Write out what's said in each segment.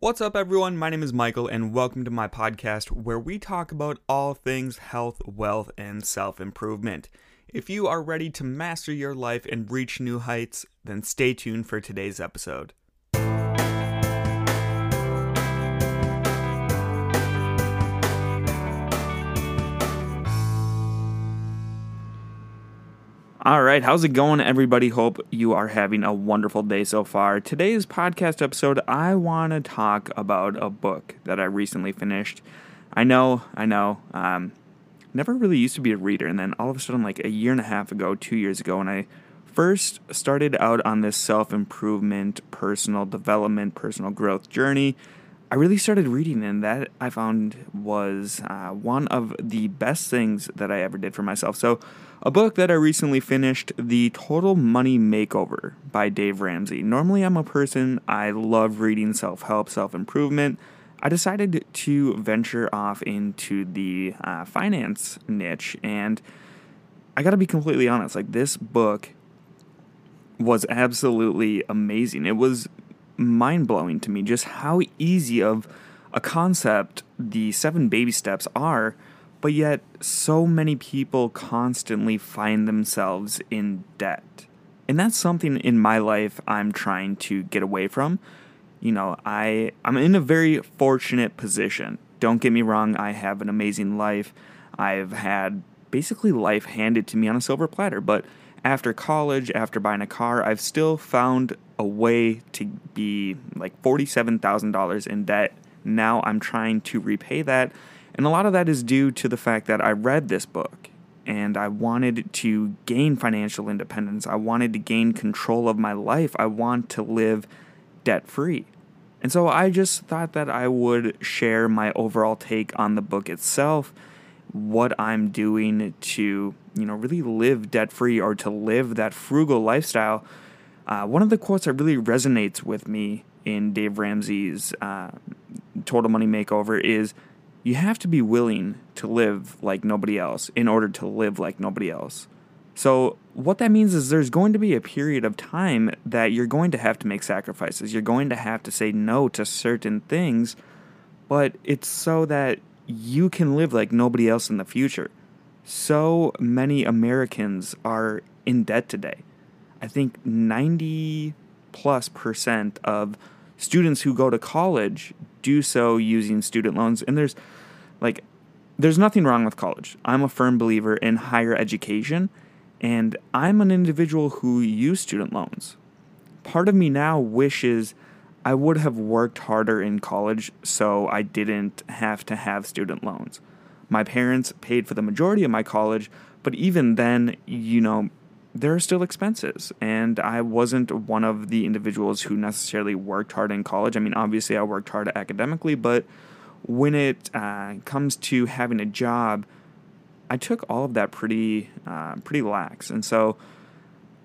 What's up, everyone? My name is Michael, and welcome to my podcast where we talk about all things health, wealth, and self improvement. If you are ready to master your life and reach new heights, then stay tuned for today's episode. All right, how's it going, everybody? Hope you are having a wonderful day so far. Today's podcast episode, I want to talk about a book that I recently finished. I know, I know, um, never really used to be a reader, and then all of a sudden, like a year and a half ago, two years ago, when I first started out on this self improvement, personal development, personal growth journey, I really started reading, and that I found was uh, one of the best things that I ever did for myself. So, a book that I recently finished, The Total Money Makeover by Dave Ramsey. Normally, I'm a person, I love reading self help, self improvement. I decided to venture off into the uh, finance niche, and I gotta be completely honest, like, this book was absolutely amazing. It was mind blowing to me just how easy of a concept the seven baby steps are but yet, so many people constantly find themselves in debt. And that's something in my life I'm trying to get away from. You know, I, I'm in a very fortunate position. Don't get me wrong, I have an amazing life. I've had basically life handed to me on a silver platter. But after college, after buying a car, I've still found a way to be like $47,000 in debt. Now I'm trying to repay that and a lot of that is due to the fact that I read this book and I wanted to gain financial independence. I wanted to gain control of my life. I want to live debt free. And so I just thought that I would share my overall take on the book itself, what I'm doing to, you know, really live debt free or to live that frugal lifestyle. Uh, one of the quotes that really resonates with me in Dave Ramsey's uh, Total Money Makeover is you have to be willing to live like nobody else in order to live like nobody else. So, what that means is there's going to be a period of time that you're going to have to make sacrifices. You're going to have to say no to certain things, but it's so that you can live like nobody else in the future. So many Americans are in debt today. I think 90 plus percent of students who go to college do so using student loans. And there's like, there's nothing wrong with college. I'm a firm believer in higher education, and I'm an individual who used student loans. Part of me now wishes I would have worked harder in college so I didn't have to have student loans. My parents paid for the majority of my college, but even then, you know, there are still expenses. And I wasn't one of the individuals who necessarily worked hard in college. I mean, obviously, I worked hard academically, but when it uh, comes to having a job, I took all of that pretty uh, pretty lax, and so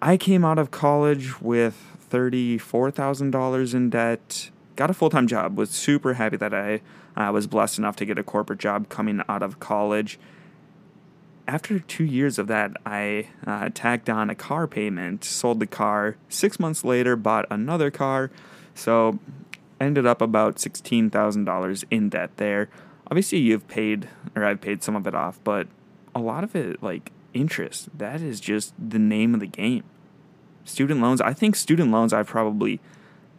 I came out of college with thirty four thousand dollars in debt. Got a full time job. Was super happy that I uh, was blessed enough to get a corporate job coming out of college. After two years of that, I uh, tacked on a car payment, sold the car. Six months later, bought another car. So ended up about $16,000 in debt there. Obviously, you've paid, or I've paid some of it off, but a lot of it, like interest, that is just the name of the game. Student loans, I think student loans, I've probably,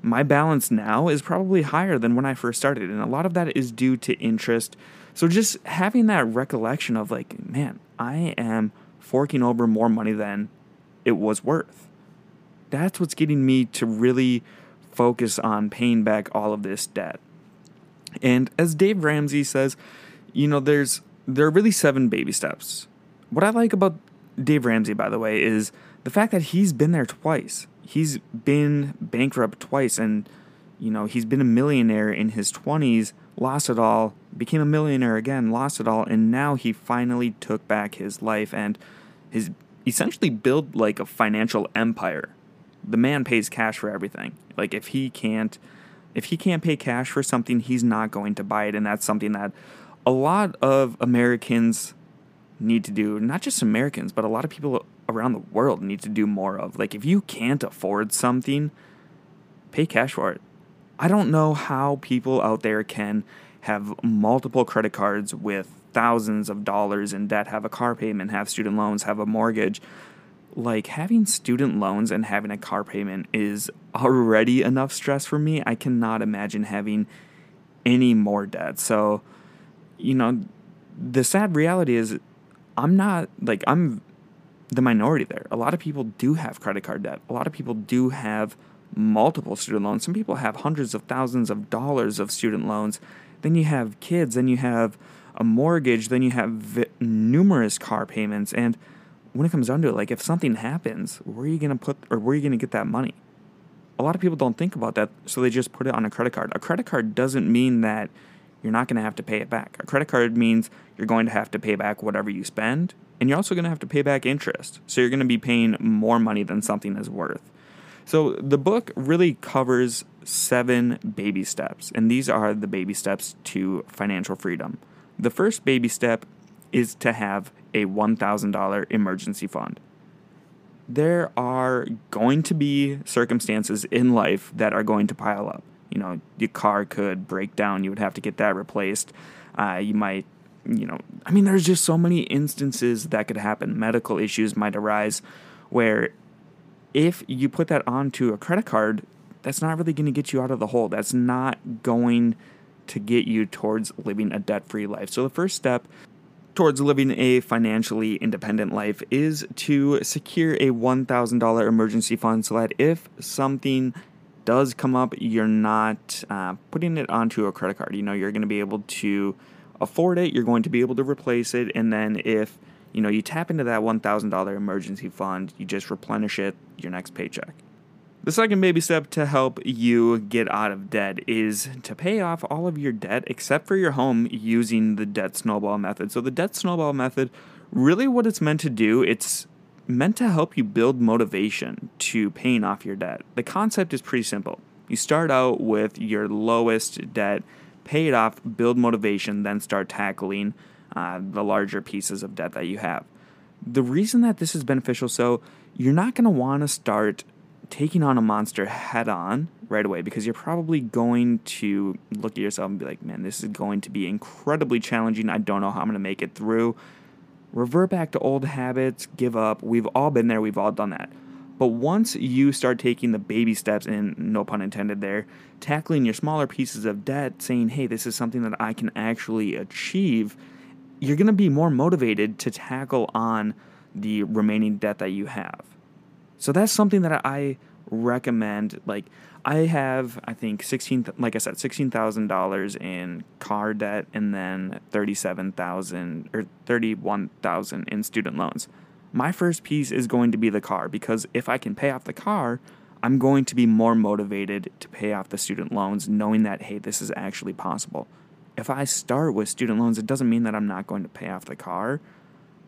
my balance now is probably higher than when I first started. And a lot of that is due to interest. So just having that recollection of, like, man, I am forking over more money than it was worth. That's what's getting me to really focus on paying back all of this debt. And as Dave Ramsey says, you know, there's there are really seven baby steps. What I like about Dave Ramsey, by the way, is the fact that he's been there twice. He's been bankrupt twice, and you know he's been a millionaire in his twenties, lost it all, became a millionaire again, lost it all, and now he finally took back his life and his essentially built like a financial empire the man pays cash for everything. Like if he can't if he can't pay cash for something, he's not going to buy it and that's something that a lot of Americans need to do. Not just Americans, but a lot of people around the world need to do more of. Like if you can't afford something, pay cash for it. I don't know how people out there can have multiple credit cards with thousands of dollars in debt, have a car payment, have student loans, have a mortgage. Like having student loans and having a car payment is already enough stress for me. I cannot imagine having any more debt. So, you know, the sad reality is I'm not like I'm the minority there. A lot of people do have credit card debt. A lot of people do have multiple student loans. Some people have hundreds of thousands of dollars of student loans. Then you have kids, then you have a mortgage, then you have numerous car payments. And when it comes down to it, like if something happens, where are you going to put or where are you going to get that money? A lot of people don't think about that, so they just put it on a credit card. A credit card doesn't mean that you're not going to have to pay it back. A credit card means you're going to have to pay back whatever you spend, and you're also going to have to pay back interest. So you're going to be paying more money than something is worth. So the book really covers seven baby steps, and these are the baby steps to financial freedom. The first baby step is to have a $1,000 emergency fund. There are going to be circumstances in life that are going to pile up. You know, your car could break down, you would have to get that replaced. Uh, you might, you know, I mean, there's just so many instances that could happen. Medical issues might arise where if you put that onto a credit card, that's not really going to get you out of the hole. That's not going to get you towards living a debt free life. So, the first step towards living a financially independent life is to secure a $1,000 emergency fund so that if something does come up, you're not uh, putting it onto a credit card. You know, you're going to be able to afford it, you're going to be able to replace it, and then if you know, you tap into that $1,000 emergency fund, you just replenish it your next paycheck. The second baby step to help you get out of debt is to pay off all of your debt except for your home using the debt snowball method. So the debt snowball method, really what it's meant to do, it's meant to help you build motivation to paying off your debt. The concept is pretty simple. You start out with your lowest debt, pay it off, build motivation, then start tackling uh, the larger pieces of debt that you have. The reason that this is beneficial, so you're not going to want to start taking on a monster head on right away because you're probably going to look at yourself and be like, man, this is going to be incredibly challenging. I don't know how I'm going to make it through. Revert back to old habits, give up. We've all been there, we've all done that. But once you start taking the baby steps, and no pun intended there, tackling your smaller pieces of debt, saying, hey, this is something that I can actually achieve you're going to be more motivated to tackle on the remaining debt that you have. So that's something that I recommend. Like, I have, I think, sixteen, like I said, sixteen thousand dollars in car debt, and then thirty-seven thousand or thirty-one thousand in student loans. My first piece is going to be the car because if I can pay off the car, I'm going to be more motivated to pay off the student loans, knowing that hey, this is actually possible if I start with student loans, it doesn't mean that I'm not going to pay off the car,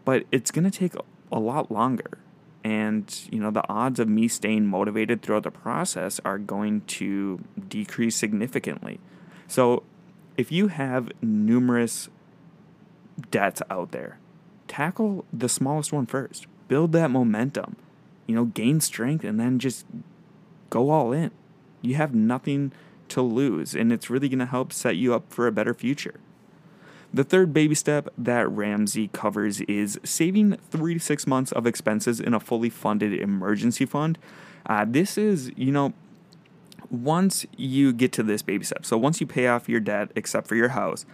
but it's going to take a lot longer. And, you know, the odds of me staying motivated throughout the process are going to decrease significantly. So, if you have numerous debts out there, tackle the smallest one first. Build that momentum, you know, gain strength, and then just go all in. You have nothing to lose, and it's really going to help set you up for a better future. The third baby step that Ramsey covers is saving three to six months of expenses in a fully funded emergency fund. Uh, this is, you know, once you get to this baby step, so once you pay off your debt, except for your house,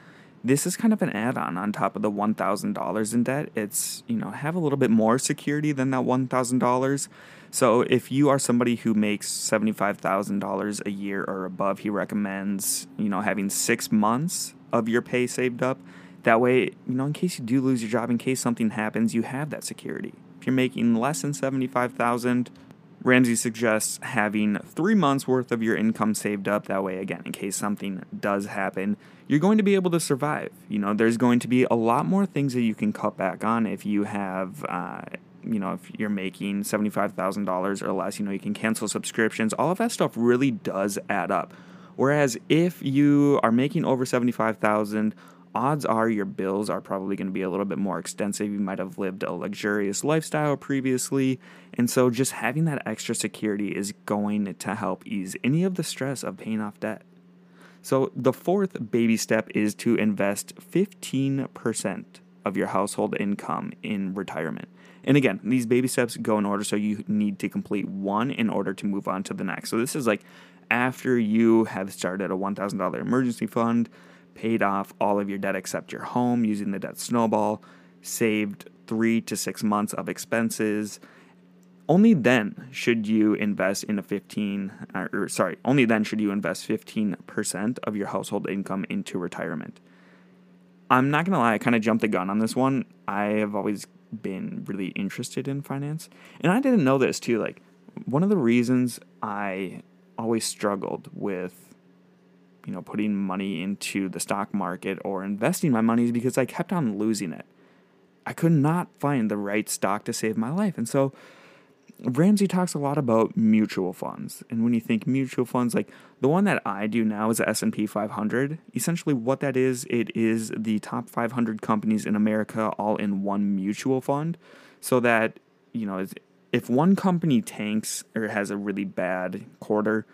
this is kind of an add-on on top of the $1,000 in debt. It's, you know, have a little bit more security than that $1,000. So if you are somebody who makes $75,000 a year or above, he recommends, you know, having 6 months of your pay saved up. That way, you know, in case you do lose your job, in case something happens, you have that security. If you're making less than 75,000, Ramsey suggests having 3 months worth of your income saved up that way again in case something does happen, you're going to be able to survive. You know, there's going to be a lot more things that you can cut back on if you have uh, you know, if you're making $75,000 or less, you know, you can cancel subscriptions. All of that stuff really does add up. Whereas if you are making over 75,000, odds are your bills are probably going to be a little bit more extensive. You might have lived a luxurious lifestyle previously. And so just having that extra security is going to help ease any of the stress of paying off debt. So the fourth baby step is to invest 15% of your household income in retirement. And again, these baby steps go in order, so you need to complete one in order to move on to the next. So this is like after you have started a $1,000 emergency fund, paid off all of your debt except your home using the debt snowball, saved three to six months of expenses. Only then should you invest in a 15 or sorry, only then should you invest 15% of your household income into retirement. I'm not to lie, I kind of jumped the gun on this one. I have always been really interested in finance. And I didn't know this too. Like, one of the reasons I always struggled with, you know, putting money into the stock market or investing my money is because I kept on losing it. I could not find the right stock to save my life. And so, Ramsey talks a lot about mutual funds. And when you think mutual funds, like the one that I do now is the S&P 500. Essentially what that is, it is the top 500 companies in America all in one mutual fund so that, you know, if one company tanks or has a really bad quarter,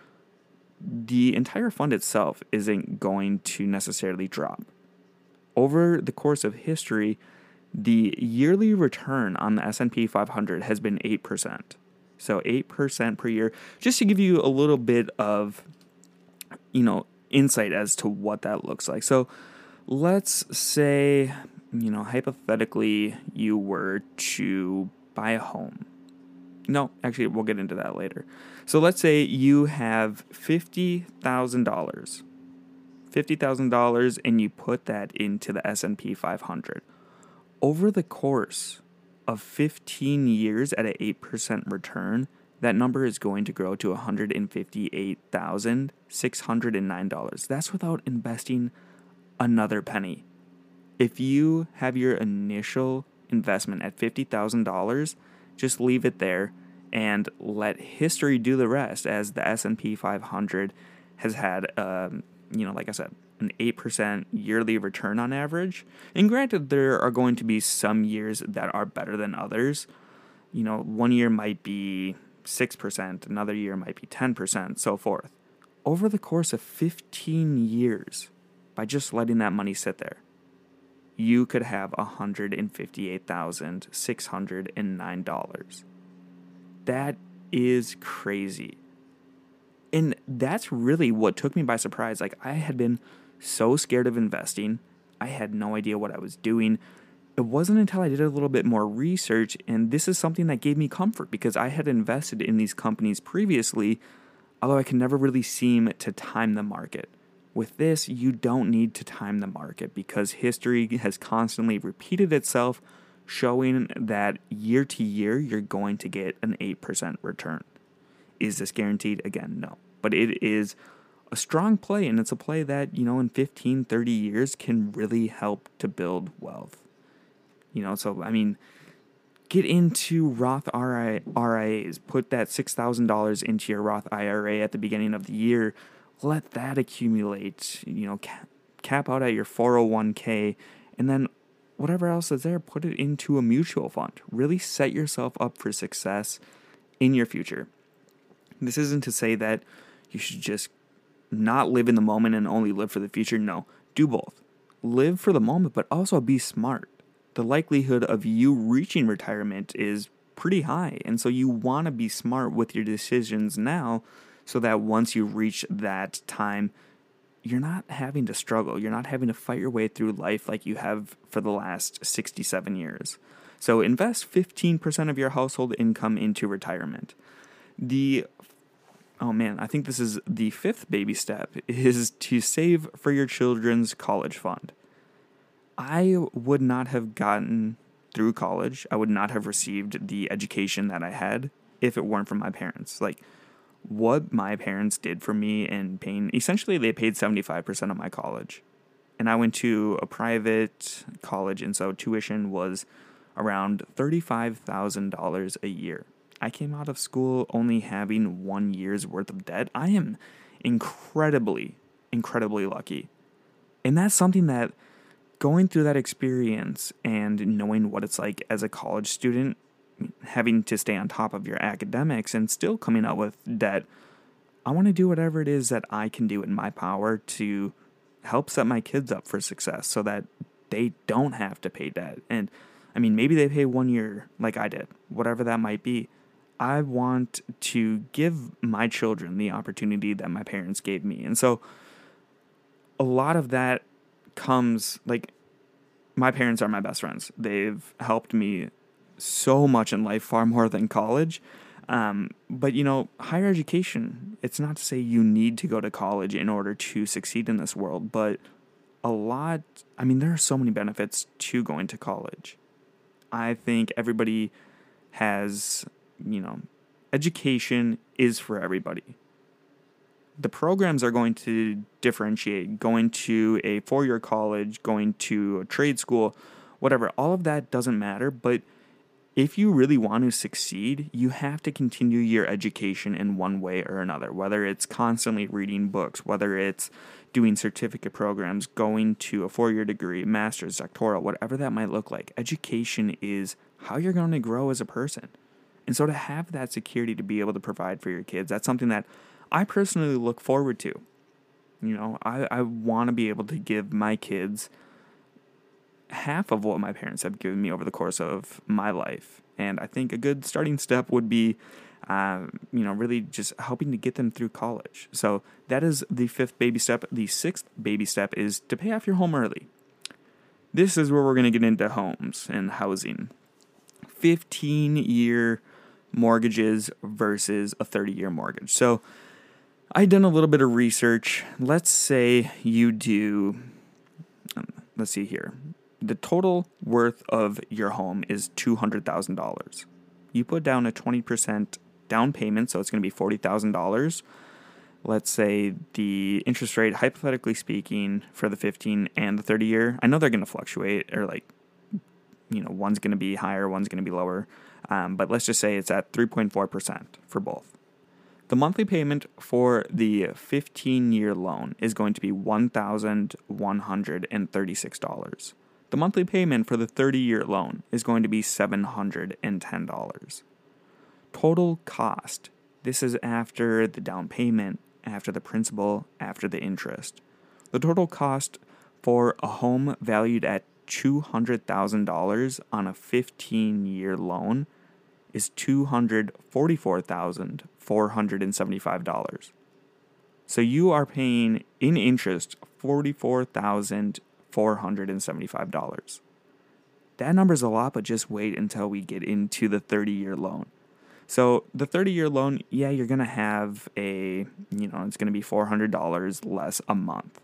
the entire fund itself isn't going to necessarily drop. Over the course of history, the yearly return on the S&P 500 has been 8%. So 8% per year just to give you a little bit of you know insight as to what that looks like. So let's say you know hypothetically you were to buy a home. No, actually we'll get into that later. So let's say you have $50,000. $50,000 and you put that into the S&P 500 over the course of 15 years at an 8% return, that number is going to grow to $158,609. That's without investing another penny. If you have your initial investment at $50,000, just leave it there and let history do the rest as the S&P 500 has had um, you know, like I said, an 8% yearly return on average. And granted, there are going to be some years that are better than others. You know, one year might be 6%, another year might be 10%, so forth. Over the course of 15 years, by just letting that money sit there, you could have $158,609. That is crazy. And that's really what took me by surprise. Like, I had been so scared of investing, I had no idea what I was doing. It wasn't until I did a little bit more research, and this is something that gave me comfort because I had invested in these companies previously, although I could never really seem to time the market. With this, you don't need to time the market because history has constantly repeated itself, showing that year to year you're going to get an 8% return. Is this guaranteed? Again, no. But it is a strong play, and it's a play that, you know, in 15, 30 years can really help to build wealth. You know, so, I mean, get into Roth RIAs. Put that $6,000 into your Roth IRA at the beginning of the year. Let that accumulate, you know, cap, out at your 401k, and then whatever else is there, put it into a mutual fund. Really set yourself up for success in your future. This isn't to say that you should just not live in the moment and only live for the future. No, do both. Live for the moment, but also be smart. The likelihood of you reaching retirement is pretty high. And so you want to be smart with your decisions now so that once you reach that time, you're not having to struggle. You're not having to fight your way through life like you have for the last 67 years. So invest 15% of your household income into retirement. The oh man, I think this is the fifth baby step is to save for your children's college fund. I would not have gotten through college. I would not have received the education that I had if it weren't for my parents. Like what my parents did for me in paying essentially they paid 75% of my college. And I went to a private college and so tuition was around $35,000 a year. I came out of school only having one year's worth of debt. I am incredibly, incredibly lucky. And that's something that going through that experience and knowing what it's like as a college student, having to stay on top of your academics and still coming up with debt, I want to do whatever it is that I can do in my power to help set my kids up for success so that they don't have to pay debt. And I mean, maybe they pay one year like I did, whatever that might be. I want to give my children the opportunity that my parents gave me. And so a lot of that comes like my parents are my best friends. They've helped me so much in life, far more than college. Um, but you know, higher education, it's not to say you need to go to college in order to succeed in this world, but a lot, I mean, there are so many benefits to going to college. I think everybody has, you know, education is for everybody. The programs are going to differentiate going to a four year college, going to a trade school, whatever. All of that doesn't matter, but if you really want to succeed, you have to continue your education in one way or another, whether it's constantly reading books, whether it's doing certificate programs, going to a four year degree, master's, doctoral, whatever that might look like. Education is how you're going to grow as a person. And so to have that security to be able to provide for your kids, that's something that I personally look forward to. You know, I, I want to be able to give my kids half of what my parents have given me over the course of my life. And I think a good starting step would be, uh, you know, really just helping to get them through college. So that is the fifth baby step. The sixth baby step is to pay off your home early. This is where we're going to get into homes and housing. 15 year mortgages versus a 30 year mortgage. So I've done a little bit of research. Let's say you do, um, let's see here the total worth of your home is $200,000. You put down a 20% down payment, so it's going to be $40,000. Let's say the interest rate, hypothetically speaking, for the 15 and the 30 year, I know they're going to fluctuate or like, you know, one's going to be higher, one's going to be lower. Um, but let's just say it's at 3.4% for both. The monthly payment for the 15 year loan is going to be $1,136 the monthly payment for the 30 year loan is going to be $710. Total cost this is after the down payment, after the principal, after the interest. The total cost for a home valued at $200,000 on a 15 year loan is $244,475. So you are paying in interest $44,000 $475. That number's a lot, but just wait until we get into the 30 year loan. So the 30 year loan, yeah, you're going to have a, you know, it's going to be $400 less a month.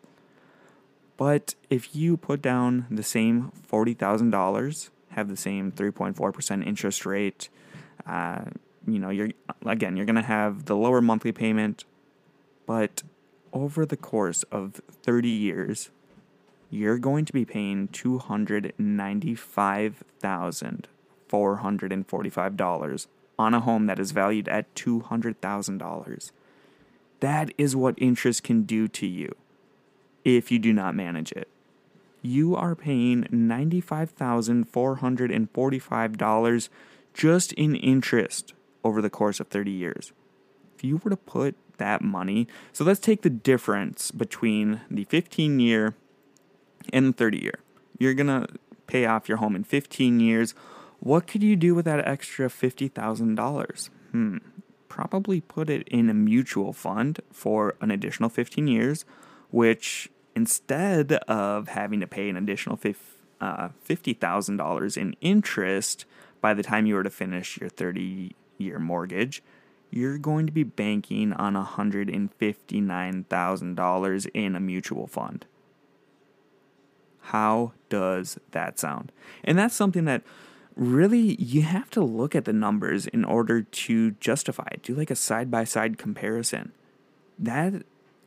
But if you put down the same $40,000, have the same 3.4% interest rate, uh, you know, you're, again, you're going to have the lower monthly payment, but over the course of 30 years, you're going to be paying $295,445 on a home that is valued at $200,000. That is what interest can do to you if you do not manage it. You are paying $95,445 just in interest over the course of 30 years. If you were to put that money, so let's take the difference between the 15 year in 30 year. You're going to pay off your home in 15 years. What could you do with that extra $50,000? Hmm, probably put it in a mutual fund for an additional 15 years, which instead of having to pay an additional uh, $50,000 in interest by the time you were to finish your 30 year mortgage, you're going to be banking on $159,000 in a mutual fund. How does that sound? And that's something that really you have to look at the numbers in order to justify it. Do like a side by side comparison. That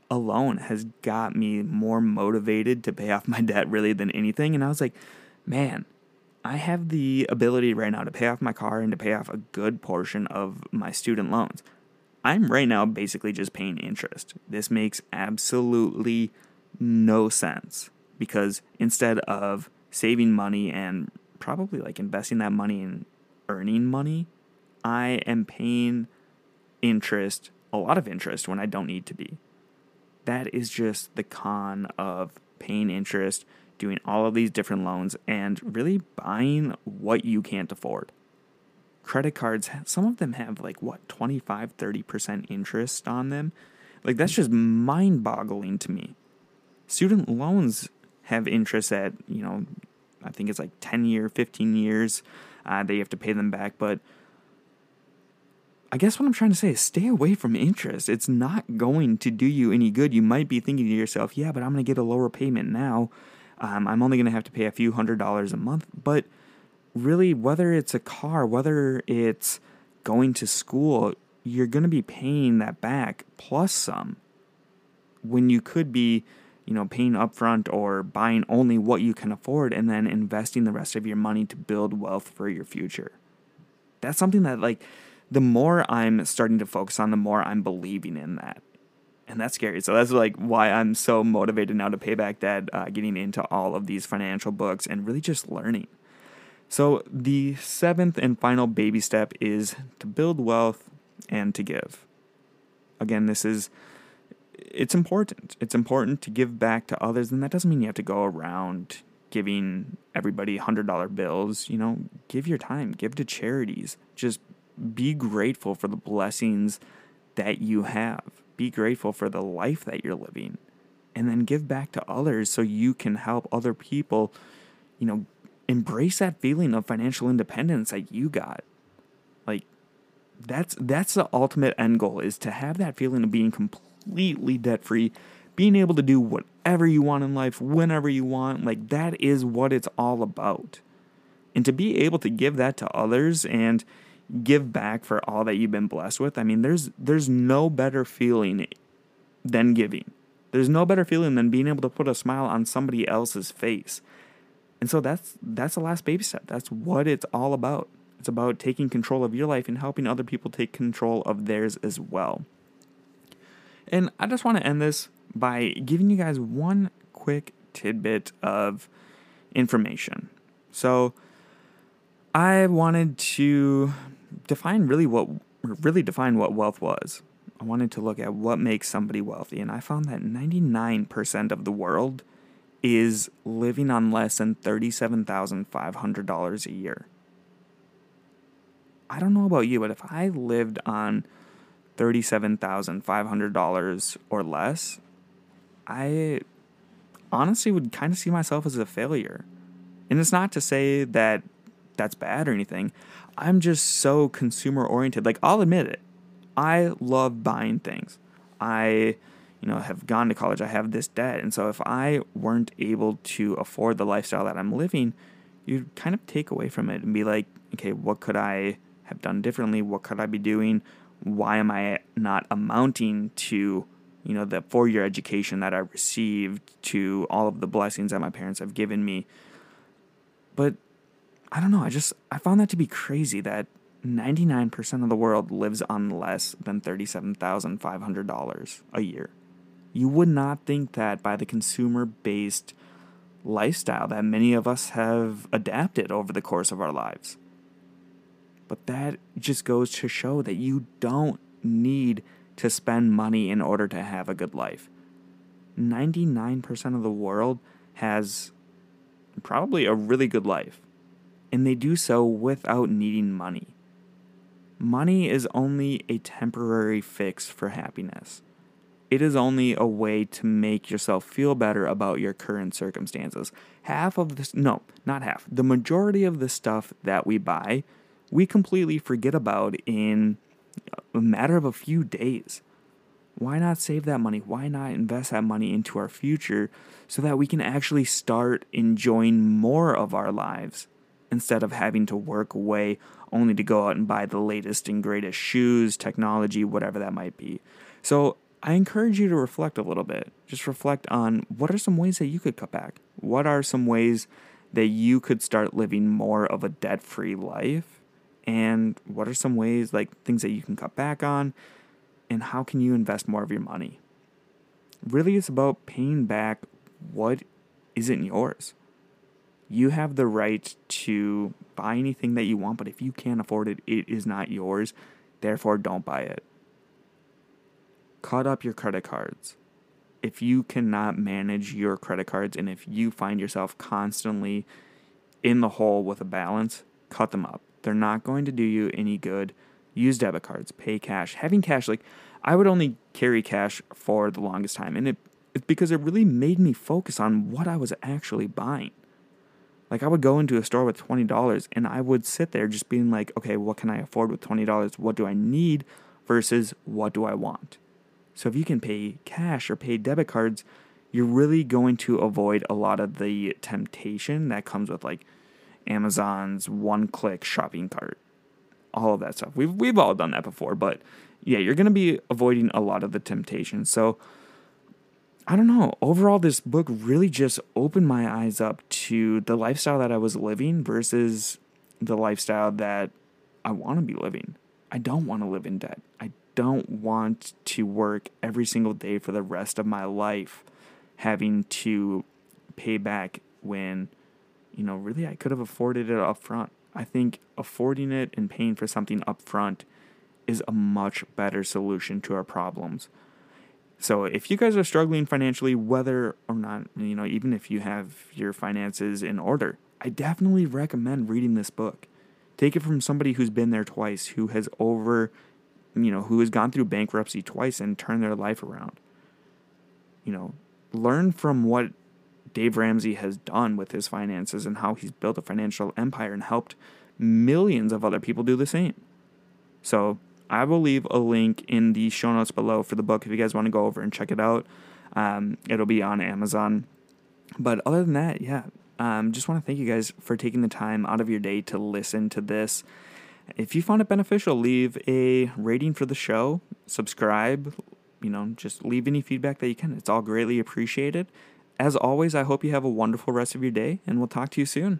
alone has got me more motivated to pay off my debt really than anything. And I was like, man, I have the ability right now to pay off my car and to pay off a good portion of my student loans. I'm right now basically just paying interest. This makes absolutely no sense because instead of saving money and probably like investing that money in earning money, I am paying interest, a lot of interest when I don't need to be. That is just the con of paying interest, doing all of these different loans, and really buying what you can't afford. Credit cards, some of them have like what, 25, 30% interest on them. Like, that's just mind boggling to me. Student loans have interest at, you know, I think it's like 10 year, 15 years. Uh, they have to pay them back. But I guess what I'm trying to say is stay away from interest. It's not going to do you any good. You might be thinking to yourself, yeah, but I'm going to get a lower payment now. Um, I'm only going to have to pay a few hundred dollars a month. But really, whether it's a car, whether it's going to school, you're going to be paying that back plus some when you could be you know, paying upfront or buying only what you can afford and then investing the rest of your money to build wealth for your future. That's something that, like, the more I'm starting to focus on, the more I'm believing in that. And that's scary. So that's like why I'm so motivated now to pay back debt, uh, getting into all of these financial books and really just learning. So the seventh and final baby step is to build wealth and to give. Again, this is it's important. It's important to give back to others, and that doesn't mean you have to go around giving everybody $100 bills. You know, give your time, give to charities. Just be grateful for the blessings that you have. Be grateful for the life that you're living. And then give back to others so you can help other people, you know, embrace that feeling of financial independence that you got. Like that's that's the ultimate end goal is to have that feeling of being completely completely debt free, being able to do whatever you want in life whenever you want. Like, that is what it's all about. And to be able to give that to others and give back for all that you've been blessed with, I mean, there's there's no better feeling than giving. There's no better feeling than being able to put a smile on somebody else's face. And so that's that's the last baby step. That's what it's all about. It's about taking control of your life and helping other people take control of theirs as well. And I just want to end this by giving you guys one quick tidbit of information. So, I wanted to define really what really define what wealth was. I wanted to look at what makes somebody wealthy, and I found that 99% of the world is living on less than $37,500 a year. I don't know about you, but if I lived on $37,500 or less, I honestly would kind of see myself as a failure. And it's not to say that that's bad or anything. I'm just so consumer oriented. Like, I'll admit it. I love buying things. I, you know, have gone to college. I have this debt. And so if I weren't able to afford the lifestyle that I'm living, you'd kind of take away from it and be like, okay, what could I have done differently? What could I be doing? Why am I not amounting to you know the four year education that I received to all of the blessings that my parents have given me? But I don't know I just I found that to be crazy that 99% of the world lives on less than $37,500 a year. You would not think that by the consumer based lifestyle that many of us have adapted over the course of our lives but that just goes to show that you don't need to spend money in order to have a good life. 99% of the world has probably a really good life, and they do so without needing money. Money is only a temporary fix for happiness. It is only a way to make yourself feel better about your current circumstances. Half of this, no, not half, the majority of the stuff that we buy we completely forget about in a matter of a few days. Why not save that money? Why not invest that money into our future so that we can actually start enjoying more of our lives instead of having to work away only to go out and buy the latest and greatest shoes, technology, whatever that might be. So, I encourage you to reflect a little bit. Just reflect on what are some ways that you could cut back? What are some ways that you could start living more of a debt free life? And what are some ways like things that you can cut back on and how can you invest more of your money really it's about paying back what isn't yours. You have the right to buy anything that you want, but if you can't afford it, it is not yours. Therefore, don't buy it. Cut up your credit cards. If you cannot manage your credit cards and if you find yourself constantly in the hole with a balance, cut them up. They're not going to do you any good. Use debit cards, pay cash. Having cash, like I would only carry cash for the longest time, and it it's because it really made me focus on what I was actually buying. Like I would go into a store with twenty dollars, and I would sit there just being like, okay, what can I afford with twenty dollars? What do I need versus what do I want? So if you can pay cash or pay debit cards, you're really going to avoid a lot of the temptation that comes with like Amazon's one-click shopping cart, all of that stuff. We've we've all done that before, but yeah, you're going to be avoiding a lot of the temptation. So I don't know. Overall, this book really just opened my eyes up to the lifestyle that I was living versus the lifestyle that I want to be living. I don't want to live in debt. I don't want to work every single day for the rest of my life having to pay back when, you know, really I could have afforded it up front. I think affording it and paying for something up front is a much better solution to our problems. So if you guys are struggling financially, whether or not, you know, even if you have your finances in order, I definitely recommend reading this book. Take it from somebody who's been there twice, who has over, you know, who has gone through bankruptcy twice and turned their life around. You know, learn from what Dave Ramsey has done with his finances and how he's built a financial empire and helped millions of other people do the same. So I will leave a link in the show notes below for the book if you guys want to go over and check it out. Um, it'll be on Amazon. But other than that, yeah, um, just want to thank you guys for taking the time out of your day to listen to this. If you found it beneficial, leave a rating for the show, subscribe, you know, just leave any feedback that you can. It's all greatly appreciated. As always, I hope you have a wonderful rest of your day, and we'll talk to you soon.